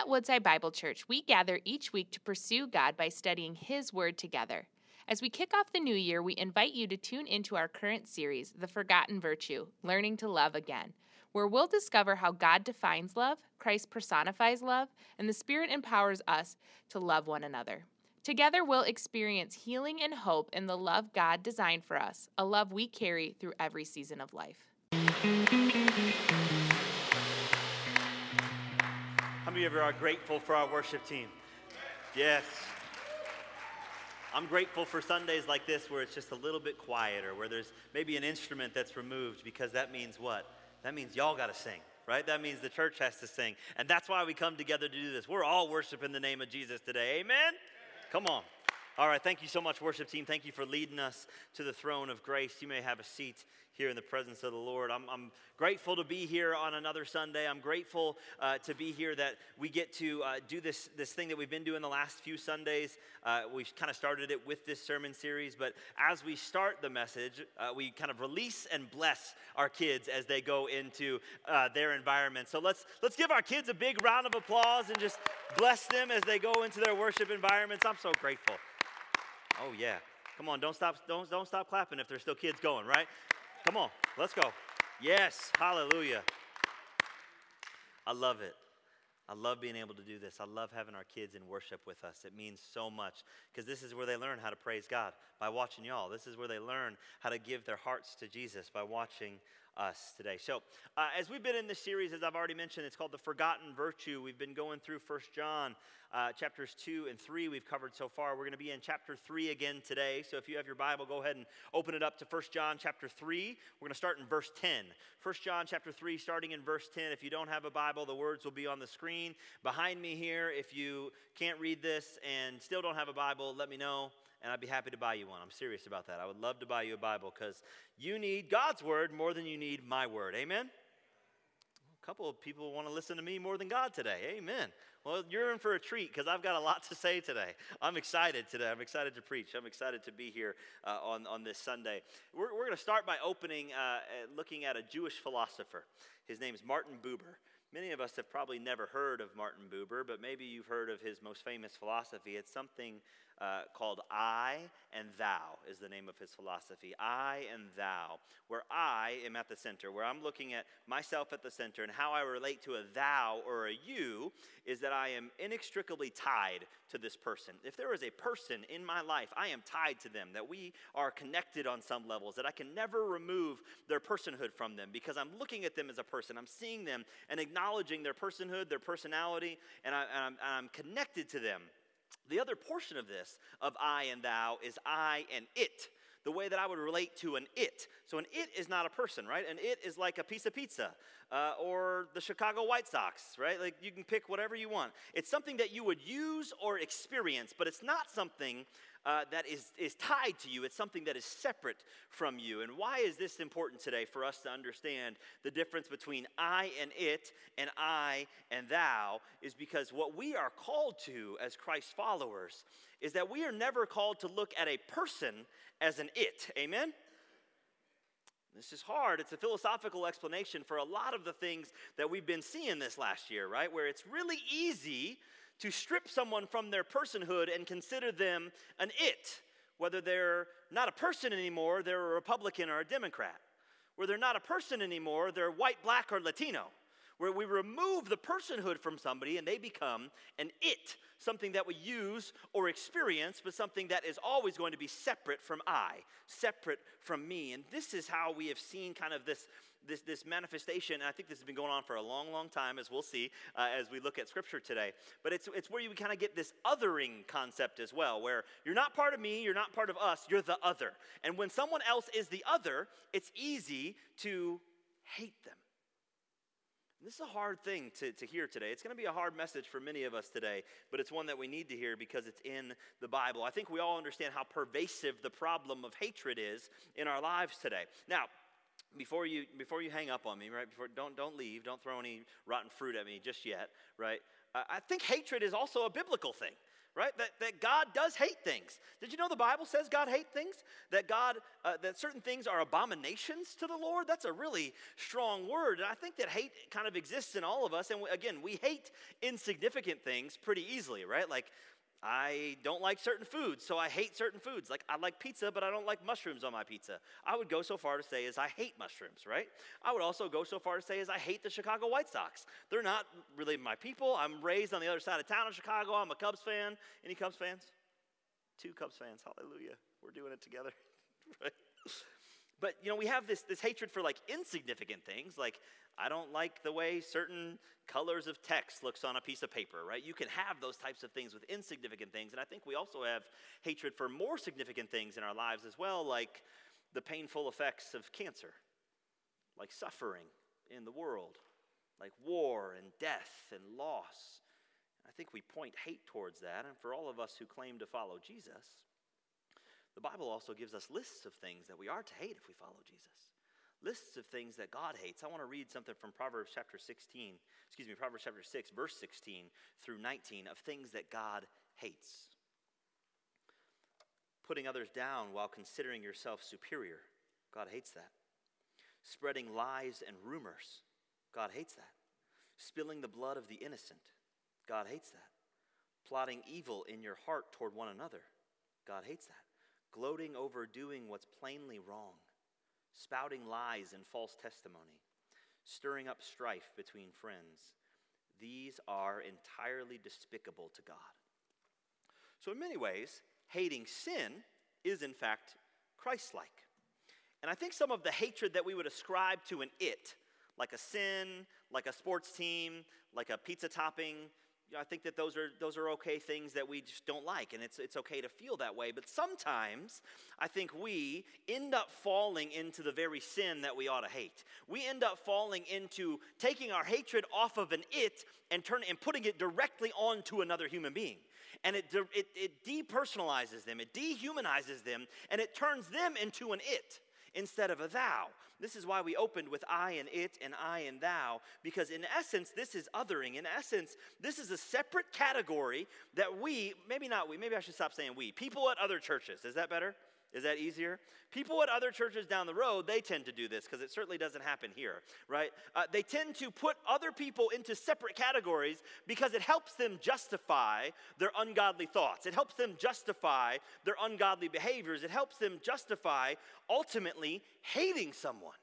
At Woodside Bible Church, we gather each week to pursue God by studying His Word together. As we kick off the new year, we invite you to tune into our current series, The Forgotten Virtue Learning to Love Again, where we'll discover how God defines love, Christ personifies love, and the Spirit empowers us to love one another. Together, we'll experience healing and hope in the love God designed for us, a love we carry through every season of life. How many of you are grateful for our worship team? Yes. I'm grateful for Sundays like this where it's just a little bit quieter, where there's maybe an instrument that's removed because that means what? That means y'all got to sing, right? That means the church has to sing. And that's why we come together to do this. We're all worshiping the name of Jesus today. Amen? Come on. All right, thank you so much, worship team. Thank you for leading us to the throne of grace. You may have a seat here in the presence of the Lord. I'm, I'm grateful to be here on another Sunday. I'm grateful uh, to be here that we get to uh, do this, this thing that we've been doing the last few Sundays. Uh, we've kind of started it with this sermon series, but as we start the message, uh, we kind of release and bless our kids as they go into uh, their environment. So let's, let's give our kids a big round of applause and just bless them as they go into their worship environments. I'm so grateful. Oh, yeah. Come on, don't stop, don't, don't stop clapping if there's still kids going, right? Come on, let's go. Yes, hallelujah. I love it. I love being able to do this. I love having our kids in worship with us. It means so much because this is where they learn how to praise God by watching y'all. This is where they learn how to give their hearts to Jesus by watching us today. So, uh, as we've been in this series, as I've already mentioned, it's called The Forgotten Virtue. We've been going through First John uh, chapters 2 and 3 we've covered so far. We're going to be in chapter 3 again today. So, if you have your Bible, go ahead and open it up to First John chapter 3. We're going to start in verse 10. First John chapter 3, starting in verse 10. If you don't have a Bible, the words will be on the screen behind me here. If you can't read this and still don't have a Bible, let me know and I'd be happy to buy you one. I'm serious about that. I would love to buy you a Bible because you need God's word more than you need my word. Amen? A couple of people want to listen to me more than God today. Amen. Well, you're in for a treat because I've got a lot to say today. I'm excited today. I'm excited to preach. I'm excited to be here uh, on, on this Sunday. We're, we're going to start by opening, uh, looking at a Jewish philosopher. His name is Martin Buber. Many of us have probably never heard of Martin Buber, but maybe you've heard of his most famous philosophy. It's something uh, called I and Thou, is the name of his philosophy. I and Thou, where I am at the center, where I'm looking at myself at the center, and how I relate to a Thou or a You is that I am inextricably tied to this person. If there is a person in my life, I am tied to them, that we are connected on some levels, that I can never remove their personhood from them because I'm looking at them as a person. I'm seeing them and acknowledging their personhood, their personality, and, I, am I'm connected to them. The other portion of this, of I and thou, is I and it. The way that I would relate to an it. So, an it is not a person, right? An it is like a piece of pizza uh, or the Chicago White Sox, right? Like you can pick whatever you want. It's something that you would use or experience, but it's not something uh, that is, is tied to you. It's something that is separate from you. And why is this important today for us to understand the difference between I and it and I and thou? Is because what we are called to as Christ followers is that we are never called to look at a person as an it. Amen? This is hard. It's a philosophical explanation for a lot of the things that we've been seeing this last year, right? Where it's really easy to strip someone from their personhood and consider them an it, whether they're not a person anymore, they're a Republican or a Democrat. Where they're not a person anymore, they're white, black, or Latino. Where we remove the personhood from somebody and they become an it, something that we use or experience, but something that is always going to be separate from I, separate from me. And this is how we have seen kind of this this, this manifestation, and I think this has been going on for a long, long time, as we'll see uh, as we look at Scripture today. But it's, it's where you kind of get this othering concept as well, where you're not part of me, you're not part of us, you're the other. And when someone else is the other, it's easy to hate them. This is a hard thing to, to hear today. It's going to be a hard message for many of us today, but it's one that we need to hear because it's in the Bible. I think we all understand how pervasive the problem of hatred is in our lives today. Now, before you before you hang up on me, right? Before don't don't leave, don't throw any rotten fruit at me just yet, right? Uh, I think hatred is also a biblical thing, right? That, that God does hate things. Did you know the Bible says God hates things? That God, uh, that certain things are abominations to the Lord? That's a really strong word. And I think that hate kind of exists in all of us. And we, again, we hate insignificant things pretty easily, right? Like, I don't like certain foods, so I hate certain foods. Like, I like pizza, but I don't like mushrooms on my pizza. I would go so far to say is I hate mushrooms, right? I would also go so far to say is I hate the Chicago White Sox. They're not really my people. I'm raised on the other side of town in Chicago. I'm a Cubs fan. Any Cubs fans? Two Cubs fans. Hallelujah. We're doing it together, right? But you know, we have this, this hatred for like insignificant things, like I don't like the way certain colors of text looks on a piece of paper, right? You can have those types of things with insignificant things. And I think we also have hatred for more significant things in our lives as well, like the painful effects of cancer, like suffering in the world, like war and death and loss. I think we point hate towards that. And for all of us who claim to follow Jesus, the Bible also gives us lists of things that we are to hate if we follow Jesus. Lists of things that God hates. I want to read something from Proverbs chapter 16, excuse me, Proverbs chapter 6, verse 16 through 19 of things that God hates. Putting others down while considering yourself superior. God hates that. Spreading lies and rumors. God hates that. Spilling the blood of the innocent. God hates that. Plotting evil in your heart toward one another. God hates that gloating over doing what's plainly wrong, spouting lies and false testimony, stirring up strife between friends. These are entirely despicable to God. So, in many ways, hating sin is in fact Christ like. And I think some of the hatred that we would ascribe to an it, like a sin, like a sports team, like a pizza topping, I think that those are, those are okay things that we just don't like, and it's, it's okay to feel that way. But sometimes I think we end up falling into the very sin that we ought to hate. We end up falling into taking our hatred off of an it and, turn, and putting it directly onto another human being. And it, it, it depersonalizes them, it dehumanizes them, and it turns them into an it instead of a thou. This is why we opened with I and it and I and thou, because in essence, this is othering. In essence, this is a separate category that we, maybe not we, maybe I should stop saying we, people at other churches. Is that better? Is that easier? People at other churches down the road, they tend to do this because it certainly doesn't happen here, right? Uh, they tend to put other people into separate categories because it helps them justify their ungodly thoughts. It helps them justify their ungodly behaviors. It helps them justify ultimately hating someone.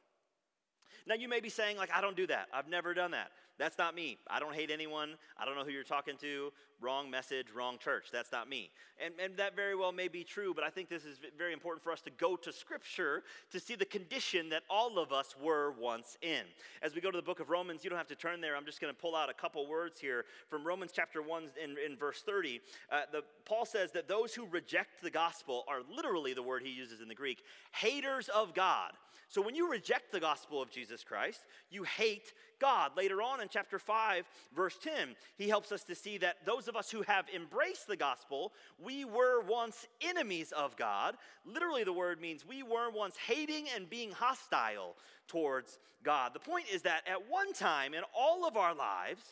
Now, you may be saying, like, I don't do that. I've never done that. That's not me. I don't hate anyone. I don't know who you're talking to. Wrong message, wrong church. That's not me. And, and that very well may be true, but I think this is very important for us to go to Scripture to see the condition that all of us were once in. As we go to the book of Romans, you don't have to turn there. I'm just going to pull out a couple words here from Romans chapter 1 in, in verse 30. Uh, the, Paul says that those who reject the gospel are literally the word he uses in the Greek haters of God. So when you reject the gospel of Jesus Christ, you hate God. Later on in chapter 5, verse 10, he helps us to see that those of us who have embraced the gospel, we were once enemies of God. Literally, the word means we were once hating and being hostile towards God. The point is that at one time in all of our lives,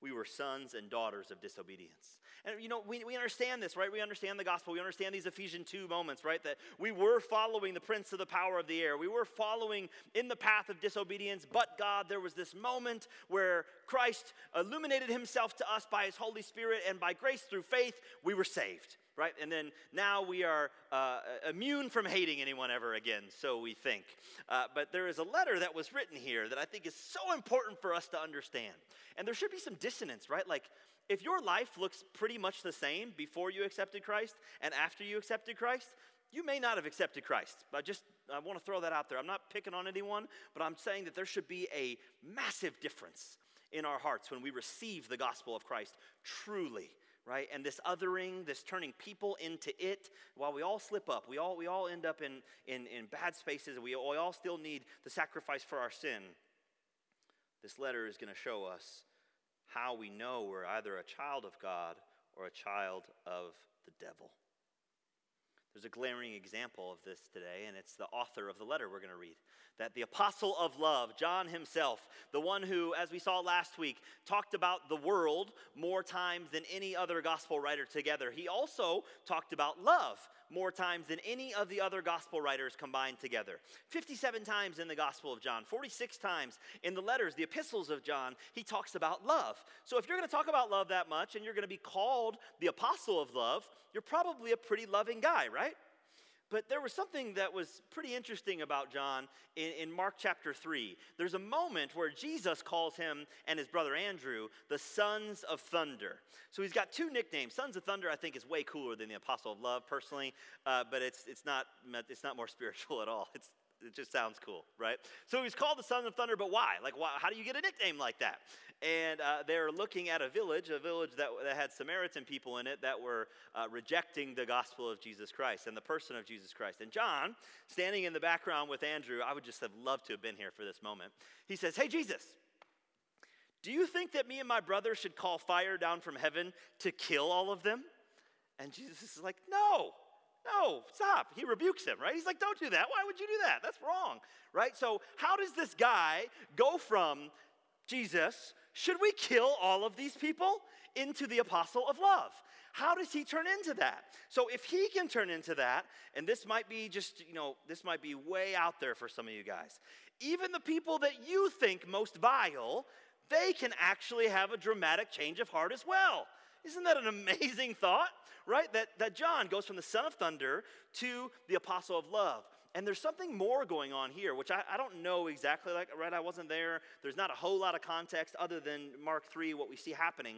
we were sons and daughters of disobedience. And you know, we, we understand this, right? We understand the gospel. We understand these Ephesians 2 moments, right? That we were following the prince of the power of the air. We were following in the path of disobedience, but God, there was this moment where Christ illuminated himself to us by his Holy Spirit, and by grace through faith, we were saved right? And then now we are uh, immune from hating anyone ever again, so we think. Uh, but there is a letter that was written here that I think is so important for us to understand. And there should be some dissonance, right? Like, if your life looks pretty much the same before you accepted Christ and after you accepted Christ, you may not have accepted Christ. I just I want to throw that out there. I'm not picking on anyone, but I'm saying that there should be a massive difference in our hearts when we receive the gospel of Christ truly right? And this othering, this turning people into it, while we all slip up, we all, we all end up in, in, in bad spaces, and we, we all still need the sacrifice for our sin. This letter is going to show us how we know we're either a child of God or a child of the devil. There's a glaring example of this today, and it's the author of the letter we're going to read. That the apostle of love, John himself, the one who, as we saw last week, talked about the world more times than any other gospel writer together, he also talked about love more times than any of the other gospel writers combined together. 57 times in the Gospel of John, 46 times in the letters, the epistles of John, he talks about love. So if you're going to talk about love that much and you're going to be called the apostle of love, you're probably a pretty loving guy, right? But there was something that was pretty interesting about John in, in, Mark chapter 3. There's a moment where Jesus calls him and his brother Andrew the sons of thunder. So he's got two nicknames. Sons of thunder, I think, is way cooler than the apostle of love, personally, uh, but it's, it's, not, it's not more spiritual at all. It's, it just sounds cool, right? So he's called the son of thunder, but why? Like, why, how do you get a nickname like that? And uh, they're looking at a village, a village that, that had Samaritan people in it that were uh, rejecting the gospel of Jesus Christ and the person of Jesus Christ. And John, standing in the background with Andrew, I would just have loved to have been here for this moment. He says, Hey, Jesus, do you think that me and my brother should call fire down from heaven to kill all of them? And Jesus is like, No. No, stop. He rebukes him, right? He's like, don't do that. Why would you do that? That's wrong, right? So, how does this guy go from Jesus, should we kill all of these people, into the apostle of love? How does he turn into that? So, if he can turn into that, and this might be just, you know, this might be way out there for some of you guys, even the people that you think most vile, they can actually have a dramatic change of heart as well. Isn't that an amazing thought? Right? That, that John goes from the son of thunder to the apostle of love. And there's something more going on here, which I, I don't know exactly, like, right? I wasn't there. There's not a whole lot of context other than Mark 3, what we see happening.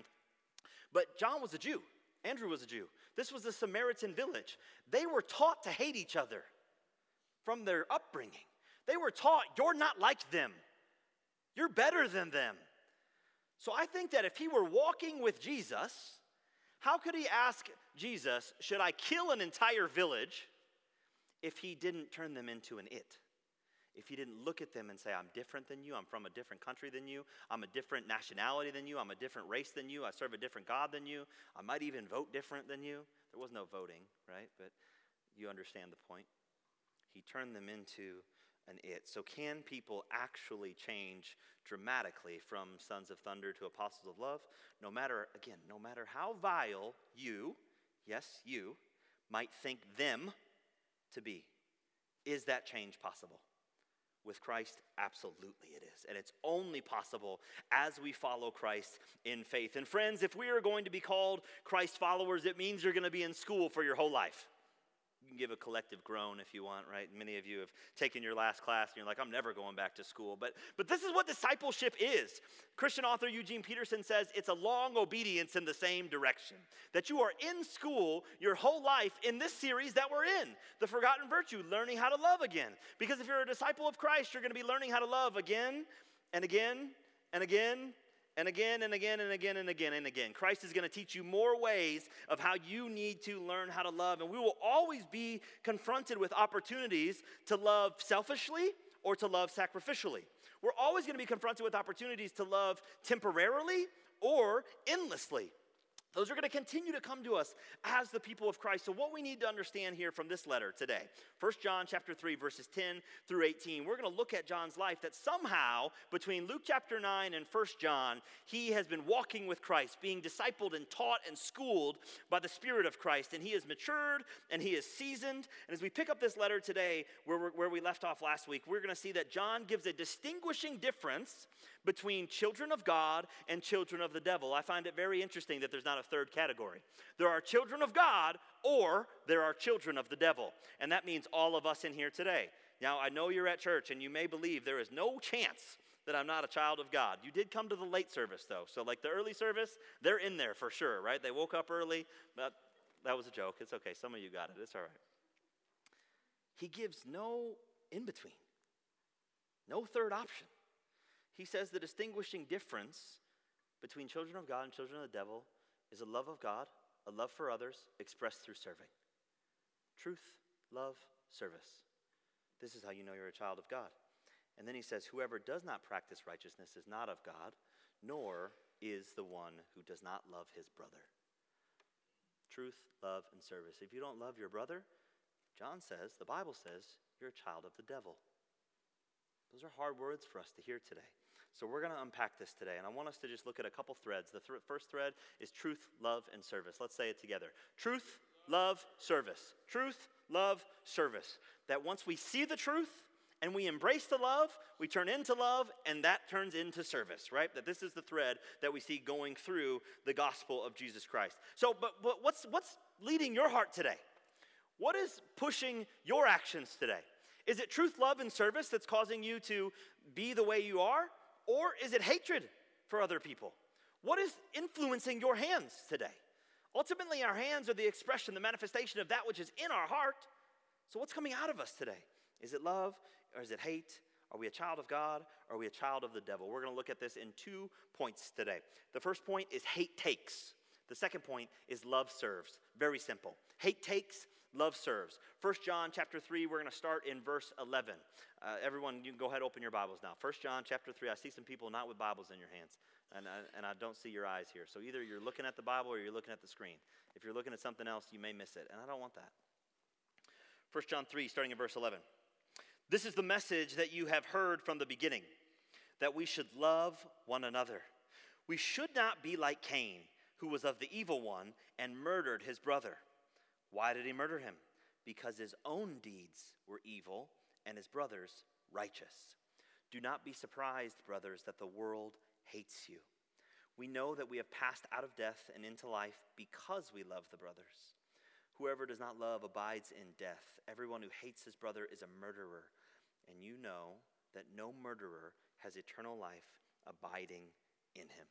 But John was a Jew, Andrew was a Jew. This was a Samaritan village. They were taught to hate each other from their upbringing. They were taught, you're not like them, you're better than them. So I think that if he were walking with Jesus, how could he ask Jesus, Should I kill an entire village if he didn't turn them into an it? If he didn't look at them and say, I'm different than you, I'm from a different country than you, I'm a different nationality than you, I'm a different race than you, I serve a different God than you, I might even vote different than you. There was no voting, right? But you understand the point. He turned them into an it. So, can people actually change dramatically from sons of thunder to apostles of love? No matter, again, no matter how vile you, yes, you, might think them to be. Is that change possible? With Christ, absolutely it is. And it's only possible as we follow Christ in faith. And friends, if we are going to be called Christ followers, it means you're going to be in school for your whole life can give a collective groan if you want, right? Many of you have taken your last class and you're like, I'm never going back to school. But, but this is what discipleship is. Christian author Eugene Peterson says it's a long obedience in the same direction. That you are in school your whole life in this series that we're in, The Forgotten Virtue, learning how to love again. Because if you're a disciple of Christ, you're going to be learning how to love again and again and again and again and again and again and again and again. Christ is going to teach you more ways of how you need to learn how to love. And we will always be confronted with opportunities to love selfishly or to love sacrificially. We're always going to be confronted with opportunities to love temporarily or endlessly. Those are going to continue to come to us as the people of Christ. So what we need to understand here from this letter today, 1 John chapter 3 verses 10 through 18, we're going to look at John's life that somehow between Luke chapter 9 and 1 John, he has been walking with Christ, being discipled and taught and schooled by the Spirit of Christ, and he is matured and he is seasoned. And as we pick up this letter today where, where we left off last week, we're going to see that John gives a distinguishing difference between children of God and children of the devil. I find it very interesting that there's not a third category. There are children of God or there are children of the devil. And that means all of us in here today. Now, I know you're at church and you may believe there is no chance that I'm not a child of God. You did come to the late service though. So, like the early service, they're in there for sure, right? They woke up early, but that was a joke. It's okay. Some of you got it. It's all right. He gives no in between, no third option he says the distinguishing difference between children of God and children of the devil is a love of God, a love for others expressed through serving. Truth, love, service. This is how you know you're a child of God. And then he says, Whoever does not practice righteousness is not of God, nor is the one who does not love his brother. Truth, love, and service. If you don't love your brother, John says, the Bible says, you're a child of the devil. Those are hard words for us to hear today. So we're going to unpack this today, and I want us to just look at a couple threads. The th- first thread is truth, love, and service. Let's say it together truth, love, service. Truth, love, service. That once we see the truth, and we embrace the love, we turn into love, and that turns into service, right? That this is the thread that we see going through the gospel of Jesus Christ. So, but, but what's, what's leading your heart today? What is pushing your actions today? Is it truth, love, and service that's causing you to be the way you are? Or is it hatred for other people? What is influencing your hands today? Ultimately, our hands are the expression, the manifestation of that which is in our heart. So, what's coming out of us today? Is it love or is it hate? Are we a child of God or are we a child of the devil? We're going to look at this in two points today. The first point is hate takes. The second point is love serves. Very simple. Hate takes, love serves. 1 John chapter 3, we're going to start in verse 11. Uh, everyone, you can go ahead open your Bibles now. 1 John chapter 3. I see some people not with Bibles in your hands, and I, and I don't see your eyes here. So either you're looking at the Bible or you're looking at the screen. If you're looking at something else, you may miss it, and I don't want that. 1 John 3, starting in verse 11. This is the message that you have heard from the beginning that we should love one another. We should not be like Cain, who was of the evil one and murdered his brother. Why did he murder him? Because his own deeds were evil and his brother's righteous. Do not be surprised, brothers, that the world hates you. We know that we have passed out of death and into life because we love the brothers. Whoever does not love abides in death. Everyone who hates his brother is a murderer and you know that no murderer has eternal life abiding in him.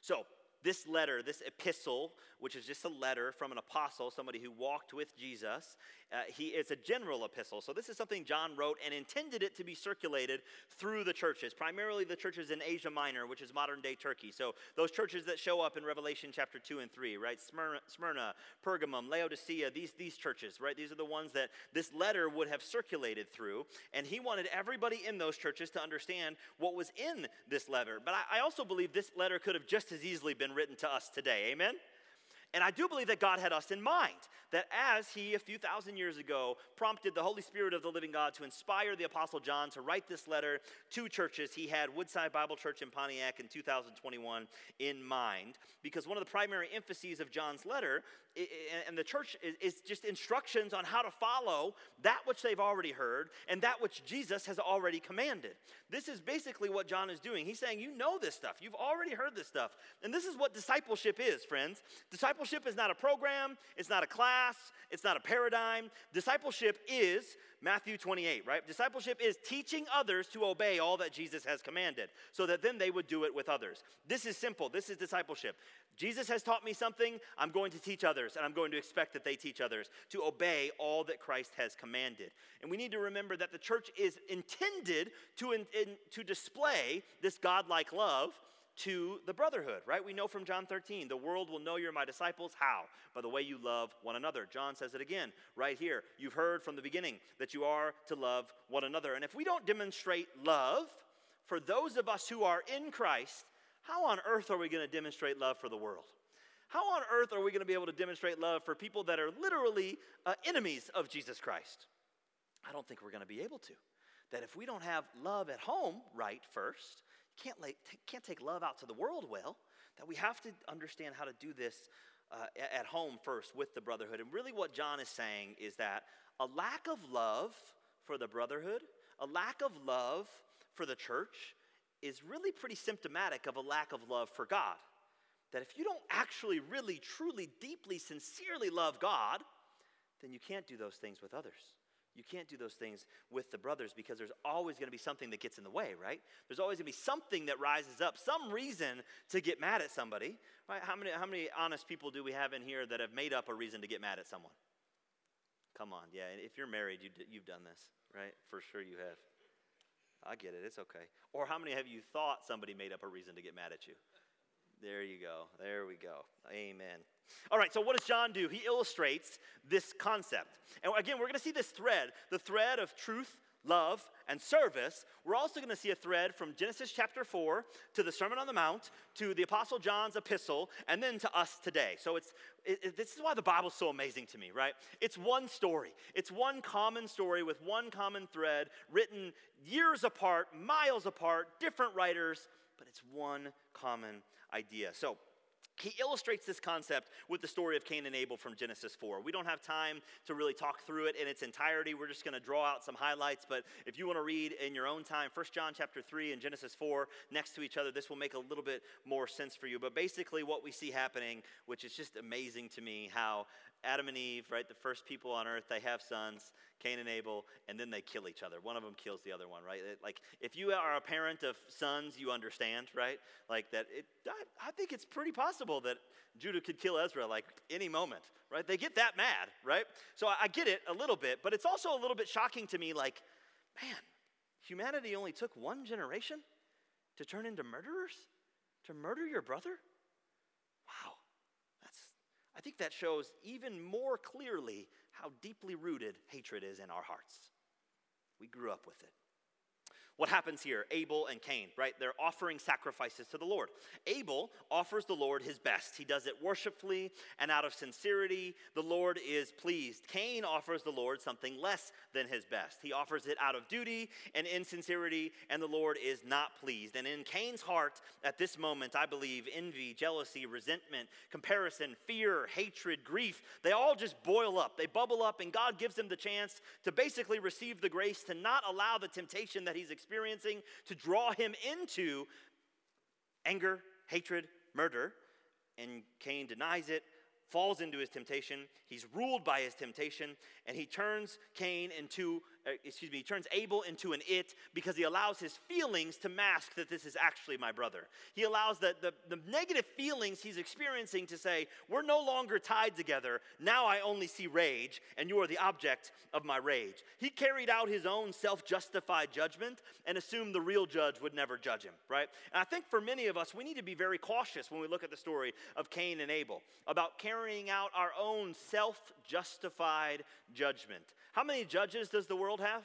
So, this letter, this epistle, which is just a letter from an apostle, somebody who walked with Jesus, uh, he is a general epistle. So this is something John wrote and intended it to be circulated through the churches, primarily the churches in Asia Minor, which is modern day Turkey. So those churches that show up in Revelation chapter 2 and 3, right? Smyrna, Smyrna Pergamum, Laodicea, these, these churches, right? These are the ones that this letter would have circulated through. And he wanted everybody in those churches to understand what was in this letter. But I, I also believe this letter could have just as easily been written to us today. Amen? And I do believe that God had us in mind, that as He, a few thousand years ago, prompted the Holy Spirit of the living God to inspire the Apostle John to write this letter to churches, he had Woodside Bible Church in Pontiac in 2021 in mind. Because one of the primary emphases of John's letter and the church is just instructions on how to follow that which they've already heard and that which Jesus has already commanded. This is basically what John is doing. He's saying, You know this stuff, you've already heard this stuff. And this is what discipleship is, friends. Discipleship is not a program, it's not a class, it's not a paradigm. Discipleship is Matthew 28, right? Discipleship is teaching others to obey all that Jesus has commanded so that then they would do it with others. This is simple. This is discipleship. Jesus has taught me something, I'm going to teach others, and I'm going to expect that they teach others to obey all that Christ has commanded. And we need to remember that the church is intended to, in, in, to display this godlike love to the brotherhood, right? We know from John 13, the world will know you're my disciples. How? By the way you love one another. John says it again right here. You've heard from the beginning that you are to love one another. And if we don't demonstrate love for those of us who are in Christ, how on earth are we going to demonstrate love for the world? How on earth are we going to be able to demonstrate love for people that are literally uh, enemies of Jesus Christ? I don't think we're going to be able to. That if we don't have love at home right first, can't, t- can't take love out to the world well, that we have to understand how to do this uh, at home first with the brotherhood. And really, what John is saying is that a lack of love for the brotherhood, a lack of love for the church, is really pretty symptomatic of a lack of love for God. That if you don't actually, really, truly, deeply, sincerely love God, then you can't do those things with others. You can't do those things with the brothers because there's always going to be something that gets in the way, right? There's always going to be something that rises up, some reason to get mad at somebody, right? How many, how many honest people do we have in here that have made up a reason to get mad at someone? Come on, yeah. If you're married, you, you've done this, right? For sure you have. I get it, it's okay. Or how many have you thought somebody made up a reason to get mad at you? There you go. There we go. Amen. All right, so what does John do? He illustrates this concept. And again, we're going to see this thread the thread of truth, love, and service, we're also going to see a thread from Genesis chapter 4 to the Sermon on the Mount to the Apostle John's epistle and then to us today. So it's it, it, this is why the Bible's so amazing to me, right? It's one story. It's one common story with one common thread written years apart, miles apart, different writers, but it's one common idea. So he illustrates this concept with the story of Cain and Abel from Genesis 4. We don't have time to really talk through it in its entirety. We're just going to draw out some highlights, but if you want to read in your own time 1 John chapter 3 and Genesis 4 next to each other, this will make a little bit more sense for you. But basically what we see happening, which is just amazing to me how Adam and Eve, right, the first people on earth, they have sons, Cain and Abel, and then they kill each other. One of them kills the other one, right? It, like, if you are a parent of sons, you understand, right? Like, that it, I, I think it's pretty possible that Judah could kill Ezra, like, any moment, right? They get that mad, right? So I, I get it a little bit, but it's also a little bit shocking to me, like, man, humanity only took one generation to turn into murderers? To murder your brother? I think that shows even more clearly how deeply rooted hatred is in our hearts. We grew up with it. What happens here? Abel and Cain, right? They're offering sacrifices to the Lord. Abel offers the Lord his best. He does it worshipfully and out of sincerity. The Lord is pleased. Cain offers the Lord something less than his best. He offers it out of duty and insincerity, and the Lord is not pleased. And in Cain's heart, at this moment, I believe envy, jealousy, resentment, comparison, fear, hatred, grief, they all just boil up. They bubble up, and God gives him the chance to basically receive the grace to not allow the temptation that he's experiencing experiencing to draw him into anger, hatred, murder. And Cain denies it, falls into his temptation. He's ruled by his temptation, and he turns Cain into Uh, excuse me, he turns Abel into an it because he allows his feelings to mask that this is actually my brother. He allows the, the, the negative feelings he's experiencing to say, We're no longer tied together. Now I only see rage, and you are the object of my rage. He carried out his own self justified judgment and assumed the real judge would never judge him, right? And I think for many of us, we need to be very cautious when we look at the story of Cain and Abel about carrying out our own self justified judgment. How many judges does the world have?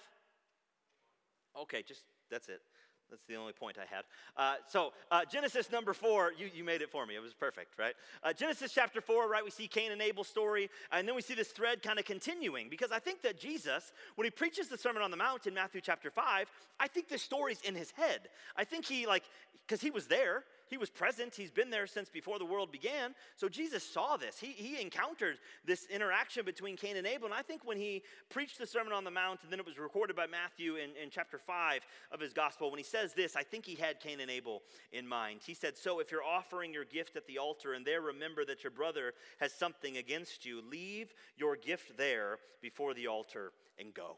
Okay, just that's it. That's the only point I had. Uh, so, uh, Genesis number four, you, you made it for me. It was perfect, right? Uh, Genesis chapter four, right? We see Cain and Abel's story, and then we see this thread kind of continuing because I think that Jesus, when he preaches the Sermon on the Mount in Matthew chapter five, I think this story's in his head. I think he, like, because he was there, he was present. He's been there since before the world began. So Jesus saw this. He, he encountered this interaction between Cain and Abel. And I think when he preached the Sermon on the Mount, and then it was recorded by Matthew in, in chapter 5 of his gospel, when he says this, I think he had Cain and Abel in mind. He said, So if you're offering your gift at the altar and there remember that your brother has something against you, leave your gift there before the altar and go.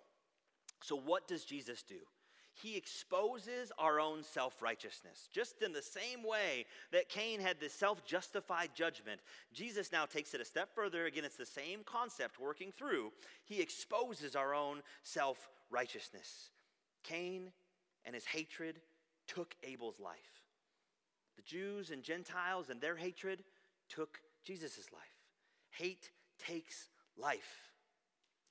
So, what does Jesus do? He exposes our own self righteousness. Just in the same way that Cain had this self justified judgment, Jesus now takes it a step further. Again, it's the same concept working through. He exposes our own self righteousness. Cain and his hatred took Abel's life. The Jews and Gentiles and their hatred took Jesus' life. Hate takes life.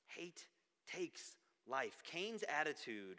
Hate takes life. Cain's attitude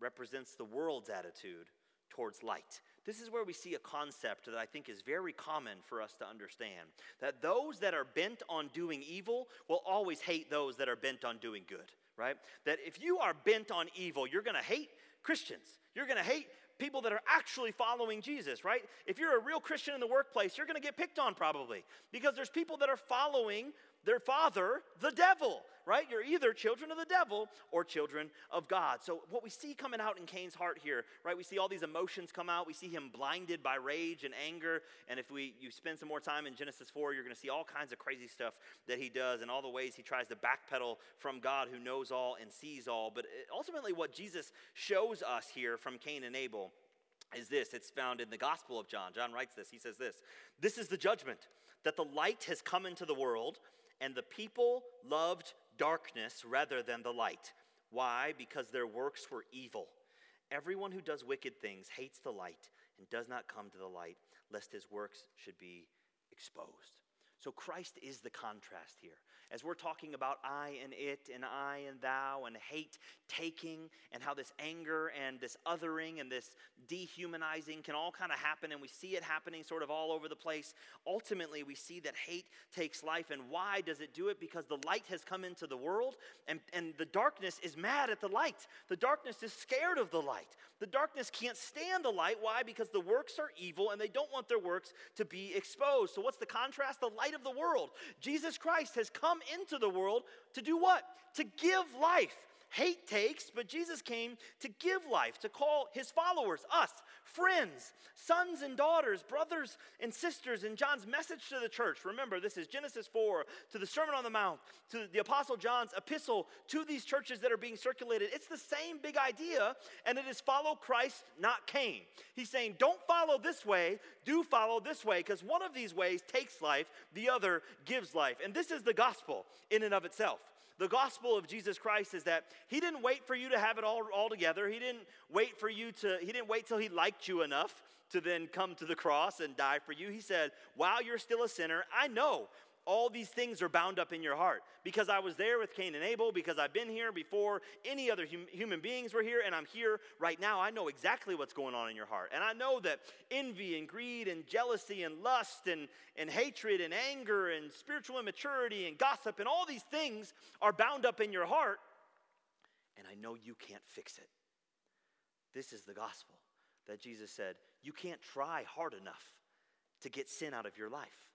represents the world's attitude towards light. This is where we see a concept that I think is very common for us to understand that those that are bent on doing evil will always hate those that are bent on doing good, right? That if you are bent on evil, you're going to hate Christians. You're going to hate people that are actually following Jesus, right? If you're a real Christian in the workplace, you're going to get picked on probably because there's people that are following their father, the devil, right? You're either children of the devil or children of God. So, what we see coming out in Cain's heart here, right? We see all these emotions come out. We see him blinded by rage and anger. And if we you spend some more time in Genesis 4, you're going to see all kinds of crazy stuff that he does and all the ways he tries to backpedal from God who knows all and sees all. But ultimately, what Jesus shows us here from Cain and Abel is this it's found in the Gospel of John. John writes this. He says this This is the judgment that the light has come into the world and the people loved darkness rather than the light. Why? Because their works were evil. Everyone who does wicked things hates the light and does not come to the light, lest his works should be exposed. So Christ is the contrast here. As we're talking about I and it and I and thou and hate taking and how this anger and this othering and this dehumanizing can all kind of happen and we see it happening sort of all over the place. Ultimately, we see that hate takes life. And why does it do it? Because the light has come into the world and, and the darkness is mad at the light. The darkness is scared of the light. The darkness can't stand the light. Why? Because the works are evil and they don't want their works to be exposed. So, what's the contrast? The light of the world. Jesus Christ has come into the world to do what? To give life. Hate takes, but Jesus came to give life, to call his followers, us, friends, sons and daughters, brothers and sisters. In John's message to the church, remember, this is Genesis 4 to the Sermon on the Mount, to the Apostle John's epistle to these churches that are being circulated. It's the same big idea, and it is follow Christ, not Cain. He's saying, don't follow this way, do follow this way, because one of these ways takes life, the other gives life. And this is the gospel in and of itself. The gospel of Jesus Christ is that he didn't wait for you to have it all, all together. He didn't wait for you to, he didn't wait till he liked you enough to then come to the cross and die for you. He said, while you're still a sinner, I know all these things are bound up in your heart because I was there with Cain and Abel, because I've been here before any other hum- human beings were here, and I'm here right now. I know exactly what's going on in your heart. And I know that envy and greed and jealousy and lust and, and hatred and anger and spiritual immaturity and gossip and all these things are bound up in your heart. And I know you can't fix it. This is the gospel that Jesus said you can't try hard enough to get sin out of your life.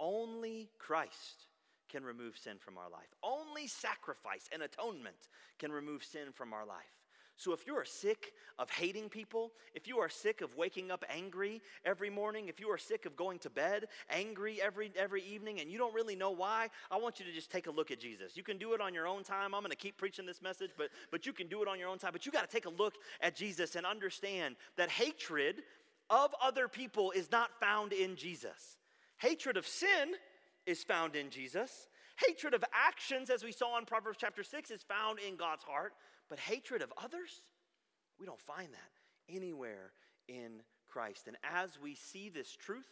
Only Christ can remove sin from our life. Only sacrifice and atonement can remove sin from our life. So, if you are sick of hating people, if you are sick of waking up angry every morning, if you are sick of going to bed angry every, every evening and you don't really know why, I want you to just take a look at Jesus. You can do it on your own time. I'm going to keep preaching this message, but, but you can do it on your own time. But you got to take a look at Jesus and understand that hatred of other people is not found in Jesus. Hatred of sin is found in Jesus. Hatred of actions, as we saw in Proverbs chapter 6, is found in God's heart. But hatred of others, we don't find that anywhere in Christ. And as we see this truth,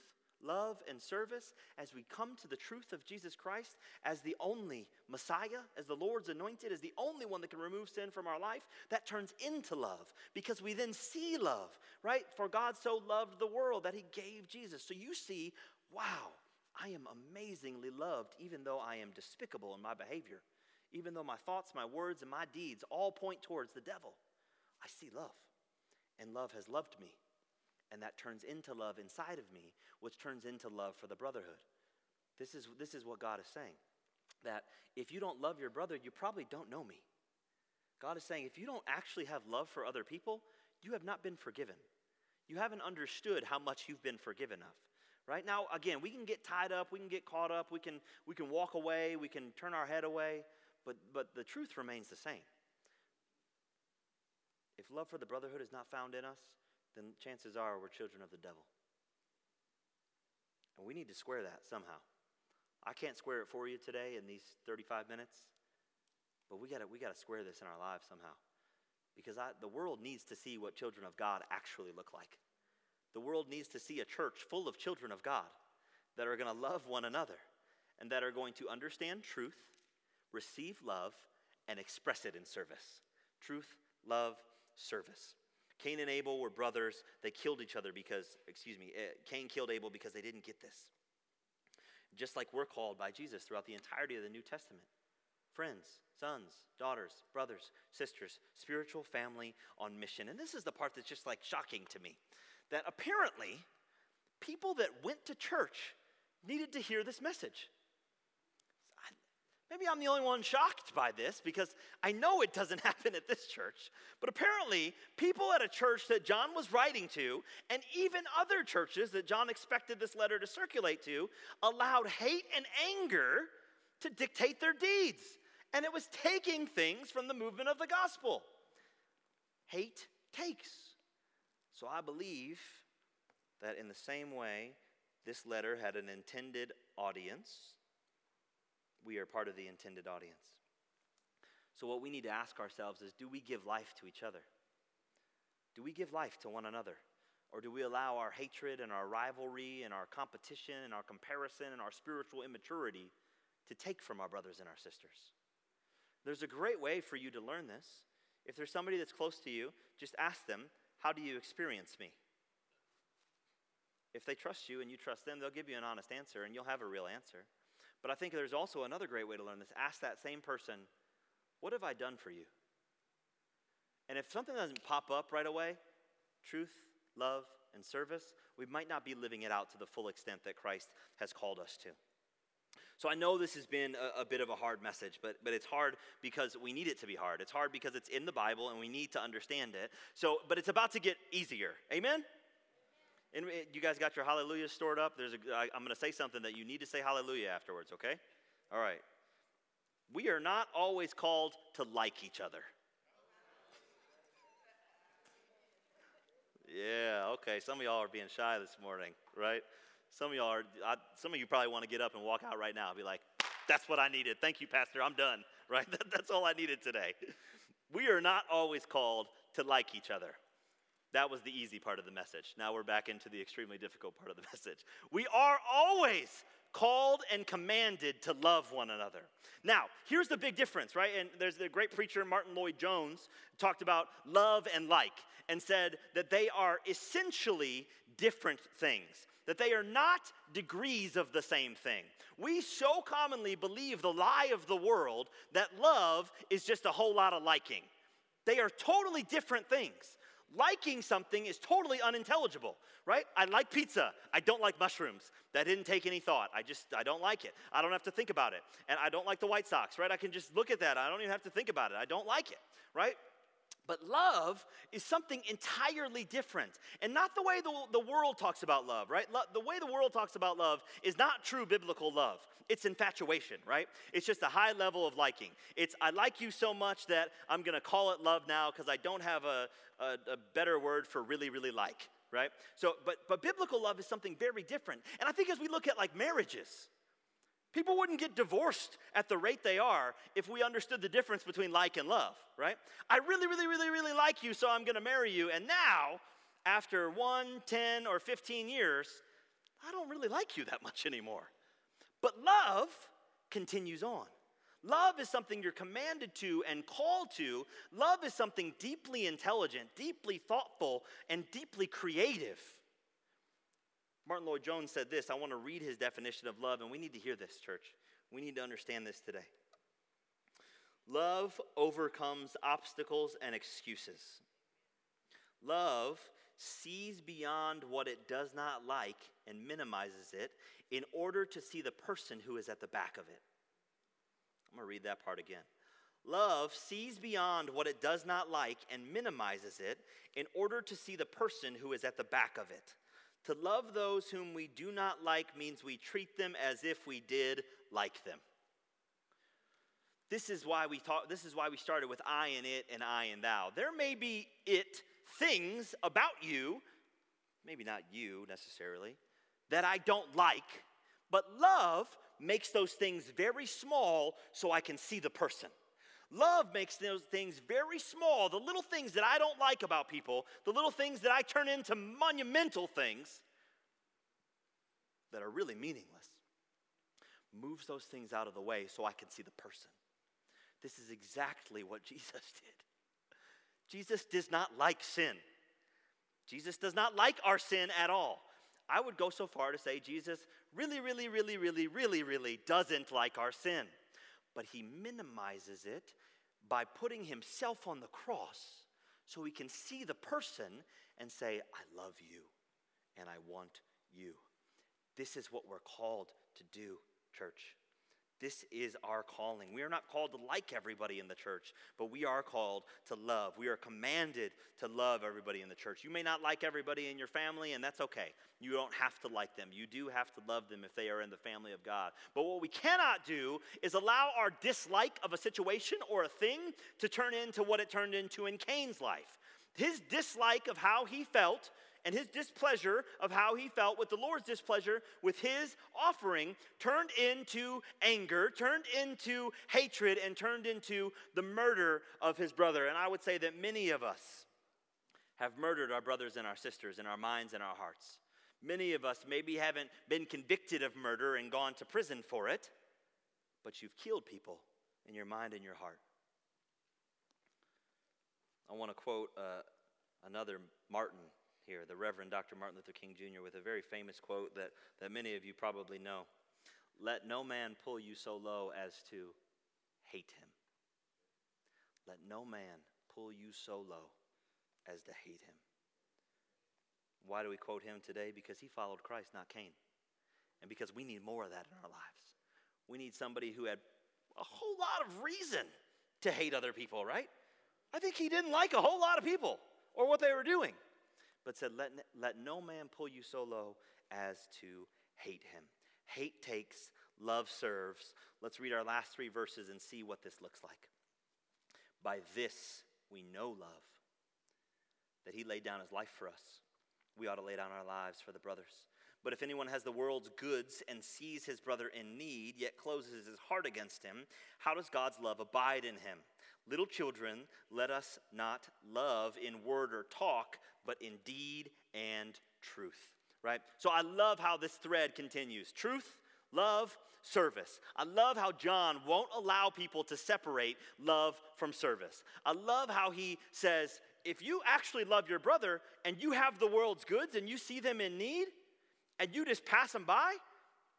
love, and service, as we come to the truth of Jesus Christ as the only Messiah, as the Lord's anointed, as the only one that can remove sin from our life, that turns into love because we then see love, right? For God so loved the world that he gave Jesus. So you see wow, I am amazingly loved even though I am despicable in my behavior, even though my thoughts, my words, and my deeds all point towards the devil. I see love, and love has loved me. And that turns into love inside of me, which turns into love for the brotherhood. This is, this is what God is saying. That if you don't love your brother, you probably don't know me. God is saying if you don't actually have love for other people, you have not been forgiven. You haven't understood how much you've been forgiven of right now again we can get tied up we can get caught up we can we can walk away we can turn our head away but but the truth remains the same. If love for the brotherhood is not found in us then chances are we're children of the devil. And we need to square that somehow. I can't square it for you today in these 35 minutes but we got to we got to square this in our lives somehow. Because I, the world needs to see what children of god actually look like the world needs to see a church full of children of God that are going to love one another and that are going to understand truth, receive love, and express it in service. Truth, love, service. Cain and Abel were brothers. They killed each other because, excuse me, eh, Cain killed Abel because they didn't get this. Just like we're called by Jesus throughout the entirety of the New Testament. Friends, sons, daughters, brothers, sisters, spiritual family on mission. And this is the part that's just like shocking to me that apparently people that went to church needed to hear this message. Maybe I'm the only one shocked by this because I know it doesn't happen at this church. But apparently, people at a church that John was writing to, and even other churches that John expected this letter to circulate to, allowed hate and anger to dictate their deeds. And it was taking things from the movement of the gospel. Hate takes. So I believe that in the same way, this letter had an intended audience. We are part of the intended audience. So, what we need to ask ourselves is do we give life to each other? Do we give life to one another? Or do we allow our hatred and our rivalry and our competition and our comparison and our spiritual immaturity to take from our brothers and our sisters? There's a great way for you to learn this. If there's somebody that's close to you, just ask them, How do you experience me? If they trust you and you trust them, they'll give you an honest answer and you'll have a real answer. But I think there's also another great way to learn this. Ask that same person, What have I done for you? And if something doesn't pop up right away, truth, love, and service, we might not be living it out to the full extent that Christ has called us to. So I know this has been a, a, bit of a hard message, but, but it's hard because we need it to be hard. It's hard because it's in the Bible and we need to understand it. So, but it's about to get easier. Amen? And eh, you guys got your hallelujah stored up? There's a, I, I'm going to say something that you need to say hallelujah afterwards, okay? All right. We are not always called to like each other. Yeah, okay. Some of y'all are being shy this morning, right? Some of y'all are, I, some of you probably want to get up and walk out right now and be like, that's what I needed. Thank you, Pastor. I'm done, right? That, that's all I needed today. We are not always called to like each other. That was the easy part of the message. Now we're back into the extremely difficult part of the message. We are always called and commanded to love one another. Now, here's the big difference, right? And there's the great preacher Martyn Lloyd-Jones talked about love and like and said that they are essentially different things, that they are not degrees of the same thing. We so commonly believe the lie of the world that love is just a whole lot of liking. They are totally different things. Liking something is totally unintelligible, right? I like pizza. I don't like mushrooms. That didn't take any thought. I just, I don't like it. I don't have to think about it. And I don't like the White Sox, right? I can just look at that. I don't even have to think about it. I don't like it, right? But love is something entirely different. And not the way the, the world talks about love, right? Lo- the way the world talks about love is not true biblical love. It's infatuation, right? It's just a high level of liking. It's, I like you so much that I'm going to call it love now because I don't have a, a, a better word for really, really like, right? So, but, but biblical love is something very different. And I think as we look at like marriages, People wouldn't get divorced at the rate they are if we understood the difference between like and love, right? I really, really, really, really like you, so I'm gonna marry you. And now, after one, 10, or 15 years, I don't really like you that much anymore. But love continues on. Love is something you're commanded to and called to. Love is something deeply intelligent, deeply thoughtful, and deeply creative. Martyn Lloyd-Jones said this. I want to read his definition of love, and we need to hear this, church. We need to understand this today. Love overcomes obstacles and excuses. Love sees beyond what it does not like and minimizes it in order to see the person who is at the back of it. I'm going to read that part again. Love sees beyond what it does not like and minimizes it in order to see the person who is at the back of it. To love those whom we do not like means we treat them as if we did like them. This is why we talk, this is why we started with I and it and I and thou. There may be it things about you, maybe not you necessarily, that I don't like, but love makes those things very small so I can see the person. Love makes those things very small, the little things that I don't like about people, the little things that I turn into monumental things that are really meaningless, moves those things out of the way so I can see the person. This is exactly what Jesus did. Jesus does not like sin. Jesus does not like our sin at all. I would go so far to say Jesus really, really, really, really, really, really doesn't like our sin but he minimizes it by putting himself on the cross so he can see the person and say, I love you and I want you. This is what we're called to do, church. This is our calling. We are not called to like everybody in the church, but we are called to love. We are commanded to love everybody in the church. You may not like everybody in your family, and that's okay. You don't have to like them. You do have to love them if they are in the family of God. But what we cannot do is allow our dislike of a situation or a thing to turn into what it turned into in Cain's life. His dislike of how he felt and his displeasure of how he felt with the Lord's displeasure with his offering turned into anger, turned into hatred, and turned into the murder of his brother. And I would say that many of us have murdered our brothers and our sisters in our minds and our hearts. Many of us maybe haven't been convicted of murder and gone to prison for it, but you've killed people in your mind and your heart. I want to quote uh, another Martin here, the Reverend Dr. Martin Luther King Jr., with a very famous quote that, that many of you probably know Let no man pull you so low as to hate him. Let no man pull you so low as to hate him. Why do we quote him today? Because he followed Christ, not Cain. And because we need more of that in our lives. We need somebody who had a whole lot of reason to hate other people, right? I think he didn't like a whole lot of people or what they were doing, but said, Let, let no man pull you so low as to hate him. Hate takes, love serves. Let's read our last three verses and see what this looks like. By this we know love, that he laid down his life for us. We ought to lay down our lives for the brothers. But if anyone has the world's goods and sees his brother in need, yet closes his heart against him, how does God's love abide in him? Little children, let us not love in word or talk, but in deed and truth. Right? So I love how this thread continues truth, love, service. I love how John won't allow people to separate love from service. I love how he says, if you actually love your brother and you have the world's goods and you see them in need and you just pass them by,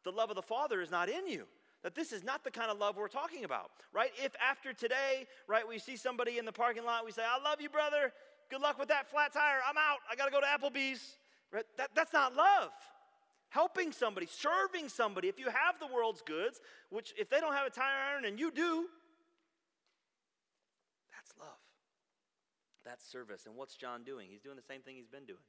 the love of the Father is not in you. That this is not the kind of love we're talking about, right? If after today, right, we see somebody in the parking lot, we say, I love you, brother. Good luck with that flat tire. I'm out. I got to go to Applebee's. Right? That, that's not love. Helping somebody, serving somebody. If you have the world's goods, which if they don't have a tire iron and you do, that's love. That's service. And what's John doing? He's doing the same thing he's been doing.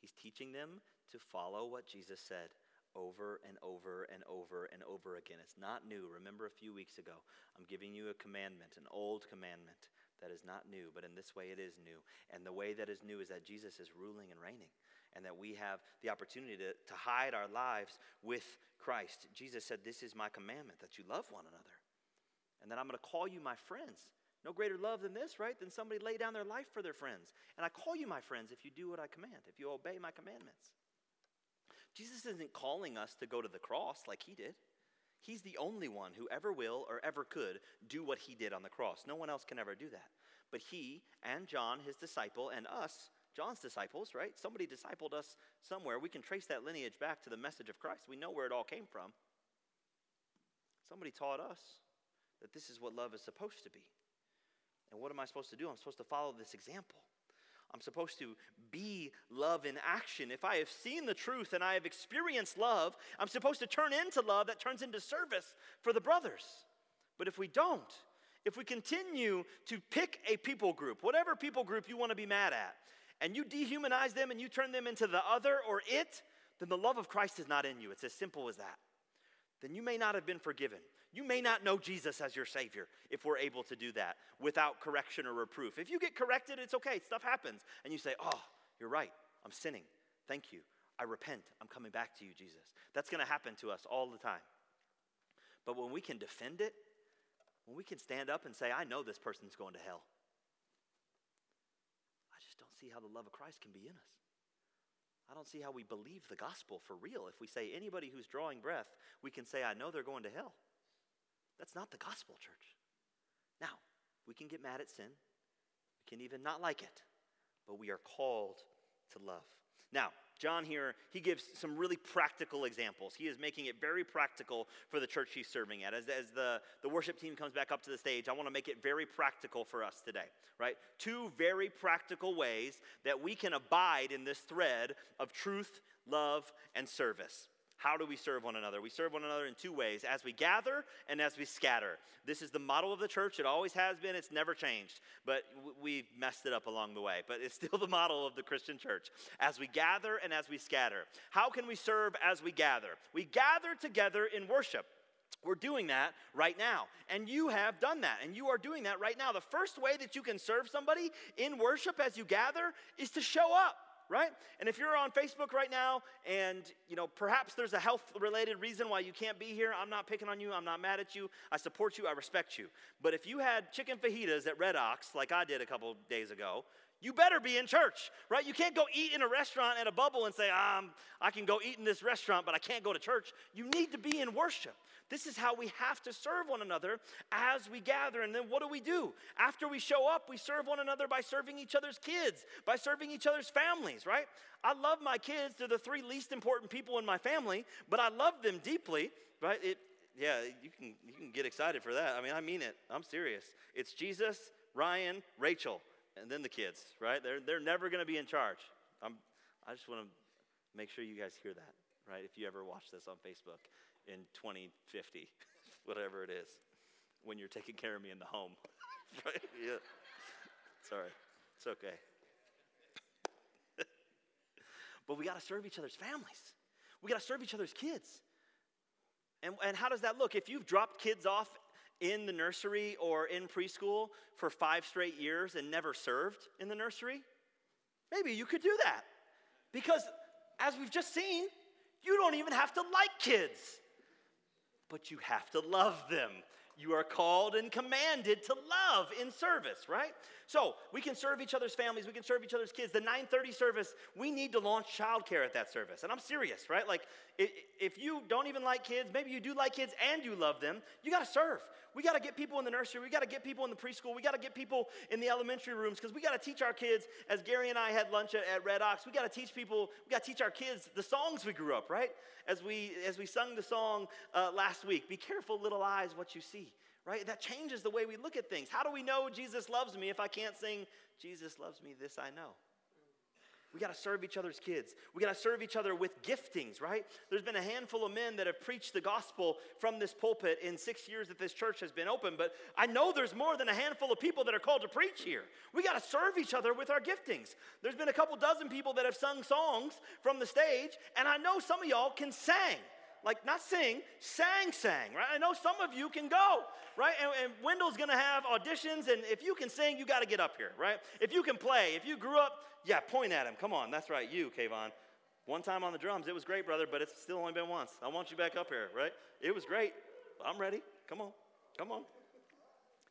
He's teaching them to follow what Jesus said over and over and over and over again. It's not new. Remember a few weeks ago, I'm giving you a commandment, an old commandment that is not new, but in this way it is new. And the way that is new is that Jesus is ruling and reigning, and that we have the opportunity to, to hide our lives with Christ. Jesus said, This is my commandment, that you love one another, and that I'm going to call you my friends. No greater love than this, right? Than somebody lay down their life for their friends. And I call you my friends if you do what I command, if you obey my commandments. Jesus isn't calling us to go to the cross like he did. He's the only one who ever will or ever could do what he did on the cross. No one else can ever do that. But he and John, his disciple, and us, John's disciples, right? Somebody discipled us somewhere. We can trace that lineage back to the message of Christ. We know where it all came from. Somebody taught us that this is what love is supposed to be. And what am I supposed to do? I'm supposed to follow this example. I'm supposed to be love in action. If I have seen the truth and I have experienced love, I'm supposed to turn into love that turns into service for the brothers. But if we don't, if we continue to pick a people group, whatever people group you want to be mad at, and you dehumanize them and you turn them into the other or it, then the love of Christ is not in you. It's as simple as that. Then you may not have been forgiven. You may not know Jesus as your Savior if we're able to do that without correction or reproof. If you get corrected, it's okay, stuff happens. And you say, Oh, you're right, I'm sinning. Thank you. I repent. I'm coming back to you, Jesus. That's going to happen to us all the time. But when we can defend it, when we can stand up and say, I know this person's going to hell, I just don't see how the love of Christ can be in us. I don't see how we believe the gospel for real. If we say anybody who's drawing breath, we can say, I know they're going to hell. That's not the gospel, church. Now, we can get mad at sin, we can even not like it, but we are called to love. Now, John here, he gives some really practical examples. He is making it very practical for the church he's serving at. As, as the, the worship team comes back up to the stage, I want to make it very practical for us today, right? Two very practical ways that we can abide in this thread of truth, love, and service. How do we serve one another? We serve one another in two ways as we gather and as we scatter. This is the model of the church. It always has been, it's never changed, but we've messed it up along the way. But it's still the model of the Christian church as we gather and as we scatter. How can we serve as we gather? We gather together in worship. We're doing that right now. And you have done that. And you are doing that right now. The first way that you can serve somebody in worship as you gather is to show up right? And if you're on Facebook right now and, you know, perhaps there's a health related reason why you can't be here, I'm not picking on you, I'm not mad at you. I support you, I respect you. But if you had chicken fajitas at Red Ox like I did a couple days ago, You better be in church, right? You can't go eat in a restaurant at a bubble and say, um, I can go eat in this restaurant, but I can't go to church. You need to be in worship. This is how we have to serve one another as we gather. And then what do we do? After we show up, we serve one another by serving each other's kids, by serving each other's families, right? I love my kids. They're the three least important people in my family, but I love them deeply, right? It, yeah, you can, you can get excited for that. I mean, I mean it. I'm serious. It's Jesus, Ryan, Rachel and then the kids, right? They're, they're never going to be in charge. I'm, I just want to make sure you guys hear that, right? If you ever watch this on Facebook in 2050, whatever it is, when you're taking care of me in the home, right? Yeah. Sorry, it's okay. but we got to serve each other's families. We got to serve each other's kids. And, and how does that look? If you've dropped kids off in the nursery or in preschool for five straight years and never served in the nursery, maybe you could do that. Because as we've just seen, you don't even have to like kids, but you have to love them. You are called and commanded to love in service, right? So we can serve each other's families, we can serve each other's kids. The 9:30 service, we need to launch childcare at that service. And I'm serious, right? Like if you don't even like kids, maybe you do like kids and you love them, you got to serve. We got to get people in the nursery, we got to get people in the preschool, we got to get people in the elementary rooms because we got to teach our kids. As Gary and I had lunch at, Red Ox, we got to teach people, we got to teach our kids the songs we grew up, right? As we as we sung the song uh, last week, "Be careful, little eyes, what you see." Right? That changes the way we look at things. How do we know Jesus loves me if I can't sing, Jesus loves me, this I know? We got to serve each other's kids. We got to serve each other with giftings, right? There's been a handful of men that have preached the gospel from this pulpit in six years that this church has been open, but I know there's more than a handful of people that are called to preach here. We got to serve each other with our giftings. There's been a couple dozen people that have sung songs from the stage, and I know some of y'all can sing like not sing, sang, sang, right? I know some of you can go, right? And, and Wendell's gonna have auditions, and if you can sing, you gotta get up here, right? If you can play, if you grew up, yeah, point at him. Come on, that's right, you, Kayvon. One time on the drums, it was great, brother, but it's still only been once. I want you back up here, right? It was great. I'm ready. Come on, come on.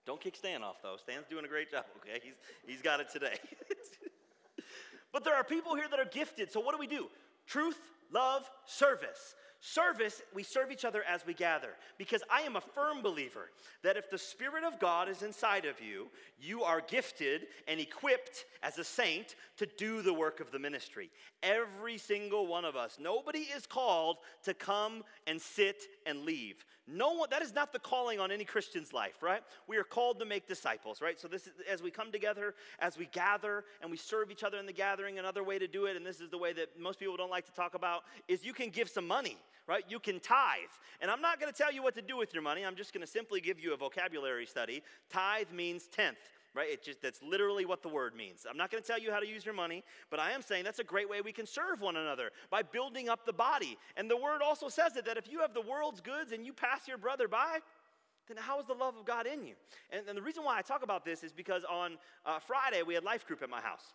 Don't kick Stan off, though. Stan's doing a great job, okay? He's, he's got it today. but there are people here that are gifted, so what do we do? Truth, love, service. Service, we serve each other as we gather. Because I am a firm believer that if the Spirit of God is inside of you, you are gifted and equipped as a saint to do the work of the ministry. Every single one of us. Nobody is called to come and sit and leave. No one, that is not the calling on any Christian's life, right? We are called to make disciples, right? So this is as we come together, as we gather and we serve each other in the gathering, another way to do it, and this is the way that most people don't like to talk about, is you can give some money right? You can tithe. And I'm not to tell you what to do with your money. I'm just to simply give you a vocabulary study. Tithe means tenth. Right? It just that's literally what the word means. I'm not going to tell you how to use your money, but I am saying that's a great way we can serve one another by building up the body. And the word also says it that if you have the world's goods and you pass your brother by, then how is the love of God in you? And, and the reason why I talk about this is because on uh, Friday we had life group at my house.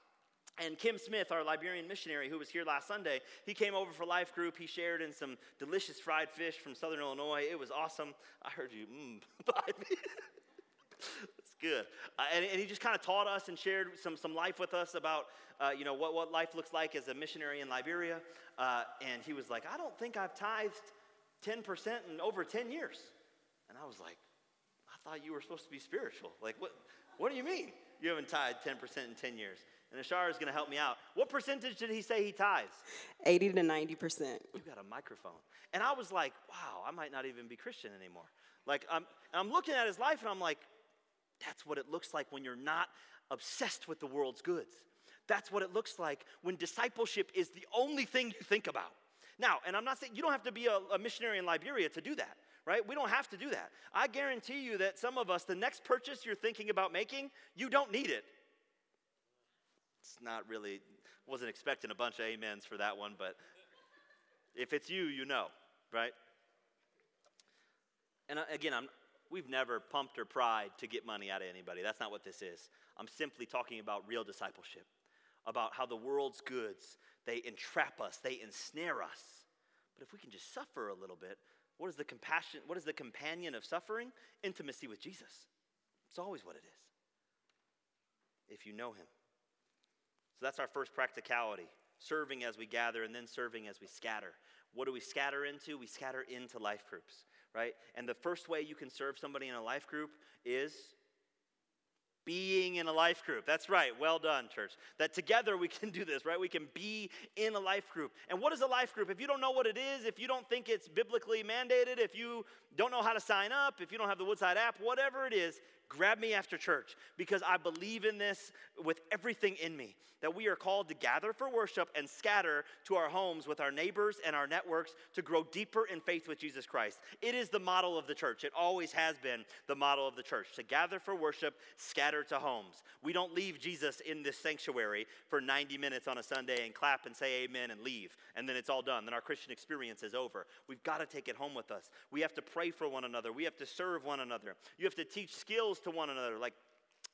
And Kim Smith, our Liberian missionary who was here last Sunday, he came over for life group. He shared in some delicious fried fish from Southern Illinois. It was awesome. I heard you mmm me. Good. Uh, and, and, he just kind of taught us and shared some, some life with us about, uh, you know, what, what life looks like as a missionary in Liberia. Uh, and he was like, I don't think I've tithed 10% in over 10 years. And I was like, I thought you were supposed to be spiritual. Like, what, what do you mean you haven't tithed 10% in 10 years? And Ashara is going to help me out. What percentage did he say he tithes? 80 to 90%. You got a microphone. And I was like, wow, I might not even be Christian anymore. Like, I'm, I'm looking at his life and I'm like, that's what it looks like when you're not obsessed with the world's goods. That's what it looks like when discipleship is the only thing you think about. Now, and I'm not saying you don't have to be a, a missionary in Liberia to do that right? We don't have to do that. I guarantee you that some of us, the next purchase you're thinking about making, you don't need it. It's not really, wasn't expecting a bunch of amens for that one, but if it's you, you know, right? And again, I'm, we've never pumped or pried to get money out of anybody. That's not what this is. I'm simply talking about real discipleship, about how the world's goods, they entrap us, they ensnare us. But if we can just suffer a little bit, what is the compassion, what is the companion of suffering? Intimacy with Jesus. It's always what it is. If you know him. So that's our first practicality serving as we gather and then serving as we scatter. What do we scatter into? We scatter into life groups, right? And the first way you can serve somebody in a life group is being in a life group. That's right. Well done, church. That together we can do this, right? We can be in a life group. And what is a life group? If you don't know what it is, if you don't think it's biblically mandated, if you don't know how to sign up, if you don't have the Woodside app, whatever it is, grab me after church because I believe in this with everything in me that we are called to gather for worship and scatter to our homes with our neighbors and our networks to grow deeper in faith with Jesus Christ. It is the model of the church. It always has been the model of the church to gather for worship, scatter to homes. We don't leave Jesus in this sanctuary for 90 minutes on a Sunday and clap and say amen and leave, and then it's all done. Then our Christian experience is over. We've got to take it home with us. We have to pray for one another, we have to serve one another. You have to teach skills to one another, like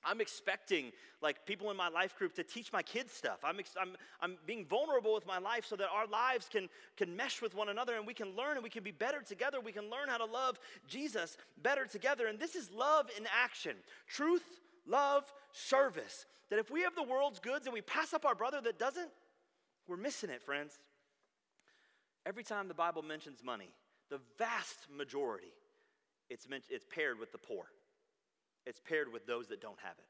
I'm expecting like people in my life group to teach my kids stuff. I'm, ex- I'm, I'm being vulnerable with my life so that our lives can, can mesh with one another and we can learn and we can be better together. We can learn how to love Jesus better together. And this is love in action truth, love, service. That if we have the world's goods and we pass up our brother that doesn't, we're missing it, friends. Every time the Bible mentions money, the vast majority, it's, it's paired with the poor it's paired with those that don't have it.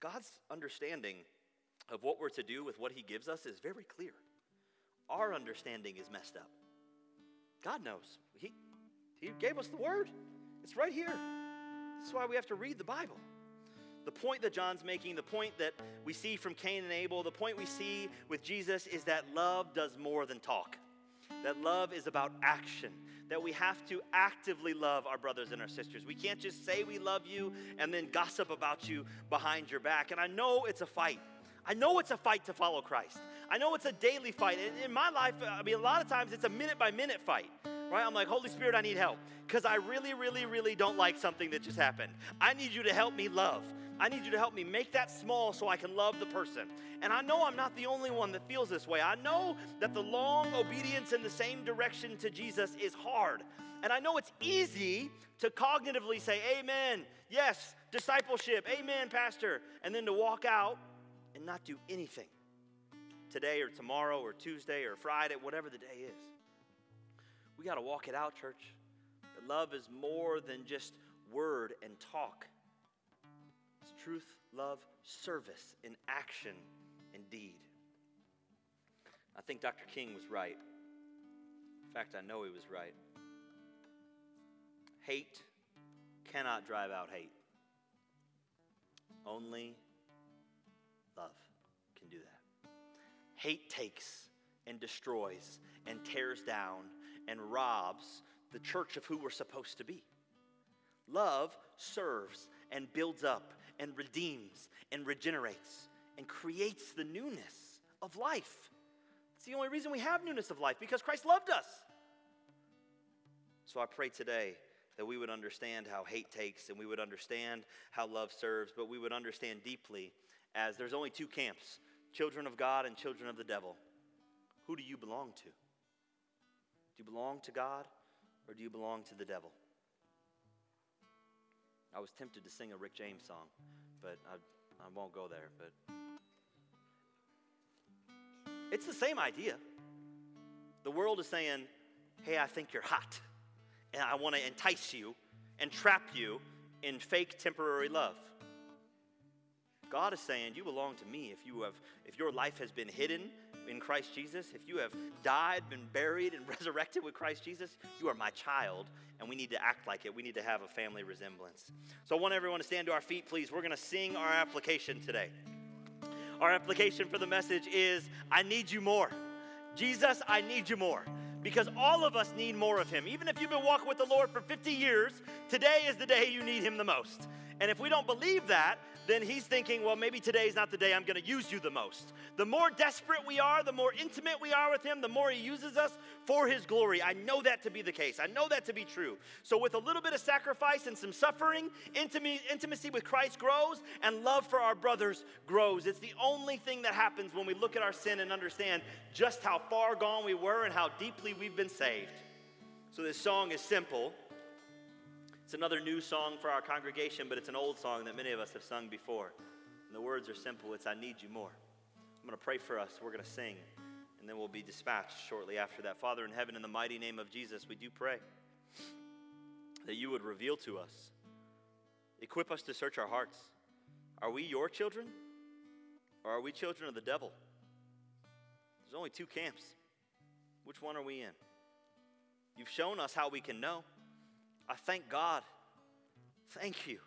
God's understanding of what we're to do with what He gives us is very clear. Our understanding is messed up. God knows. He, he gave us the Word, it's right here. That's why we have to read the Bible. The point that John's making, the point that we see from Cain and Abel, the point we see with Jesus is that love does more than talk. That love is about action that we have to actively love our brothers and our sisters. We can't just say we love you and then gossip about you behind your back. And I know it's a fight. I know it's a fight to follow Christ. I know it's a daily fight. In my life, I mean, a lot of times it's a minute by minute fight, right? I'm like, Holy Spirit, I need help because I really, really, really don't like something that just happened. I need you to help me love. I need you to help me make that small so I can love the person. And I know I'm not the only one that feels this way. I know that the long obedience in the same direction to Jesus is hard. And I know it's easy to cognitively say, Amen, yes, discipleship, Amen, Pastor, and then to walk out and not do anything today or tomorrow or Tuesday or Friday, whatever the day is. We got to walk it out, church. That love is more than just word and talk it's truth, love, service in action and deed. I think Dr. King was right. In fact, I know he was right. Hate cannot drive out hate. Only love can do that. Hate takes and destroys and tears down and robs the church of who we're supposed to be. Love serves and builds up and redeems and regenerates and creates the newness of life. It's the only reason we have newness of life because Christ loved us. So I pray today that we would understand how hate takes and we would understand how love serves, but we would understand deeply as there's only two camps children of God and children of the devil. Who do you belong to? Do you belong to God or do you belong to the devil? I was tempted to sing a Rick James song, but I, I won't go there. But it's the same idea. The world is saying, hey, I think you're hot, and I want to entice you and trap you in fake temporary love. God is saying, you belong to me if you have if your life has been hidden in Christ Jesus, if you have died, been buried, and resurrected with Christ Jesus, you are my child, and we need to act like it. We need to have a family resemblance. So I want everyone to stand to our feet, please. We're going to sing our application today. Our application for the message is I need you more. Jesus, I need you more. Because all of us need more of Him. Even if you've been walking with the Lord for 50 years, today is the day you need Him the most. And if we don't believe that, then he's thinking, well, maybe today's not the day I'm going to use you the most. The more desperate we are, the more intimate we are with him, the more he uses us for his glory. I know that to be the case. I know that to be true. So, with a little bit of sacrifice and some suffering, intimacy with Christ grows and love for our brothers grows. It's the only thing that happens when we look at our sin and understand just how far gone we were and how deeply we've been saved. So, this song is simple. It's another new song for our congregation, but it's an old song that many of us have sung before. And the words are simple it's, I need you more. I'm going to pray for us. We're going to sing, and then we'll be dispatched shortly after that. Father in heaven, in the mighty name of Jesus, we do pray that you would reveal to us, equip us to search our hearts. Are we your children, or are we children of the devil? There's only two camps. Which one are we in? You've shown us how we can know. I thank God. Thank you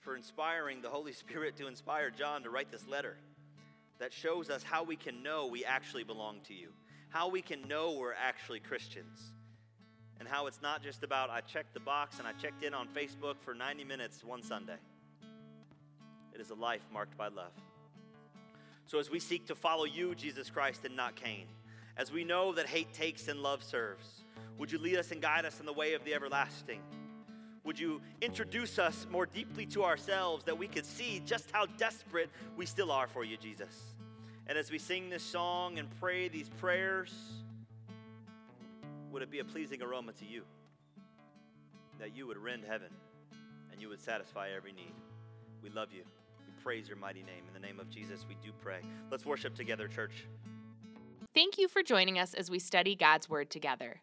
for inspiring the Holy Spirit to inspire John to write this letter that shows us how we can know we actually belong to you, how we can know we're actually Christians, and how it's not just about I checked the box and I checked in on Facebook for 90 minutes one Sunday. It is a life marked by love. So, as we seek to follow you, Jesus Christ, and not Cain, as we know that hate takes and love serves, would you lead us and guide us in the way of the everlasting? Would you introduce us more deeply to ourselves that we could see just how desperate we still are for you, Jesus? And as we sing this song and pray these prayers, would it be a pleasing aroma to you? That you would rend heaven and you would satisfy every need. We love you. We praise your mighty name. In the name of Jesus, we do pray. Let's worship together, church. Thank you for joining us as we study God's Word together.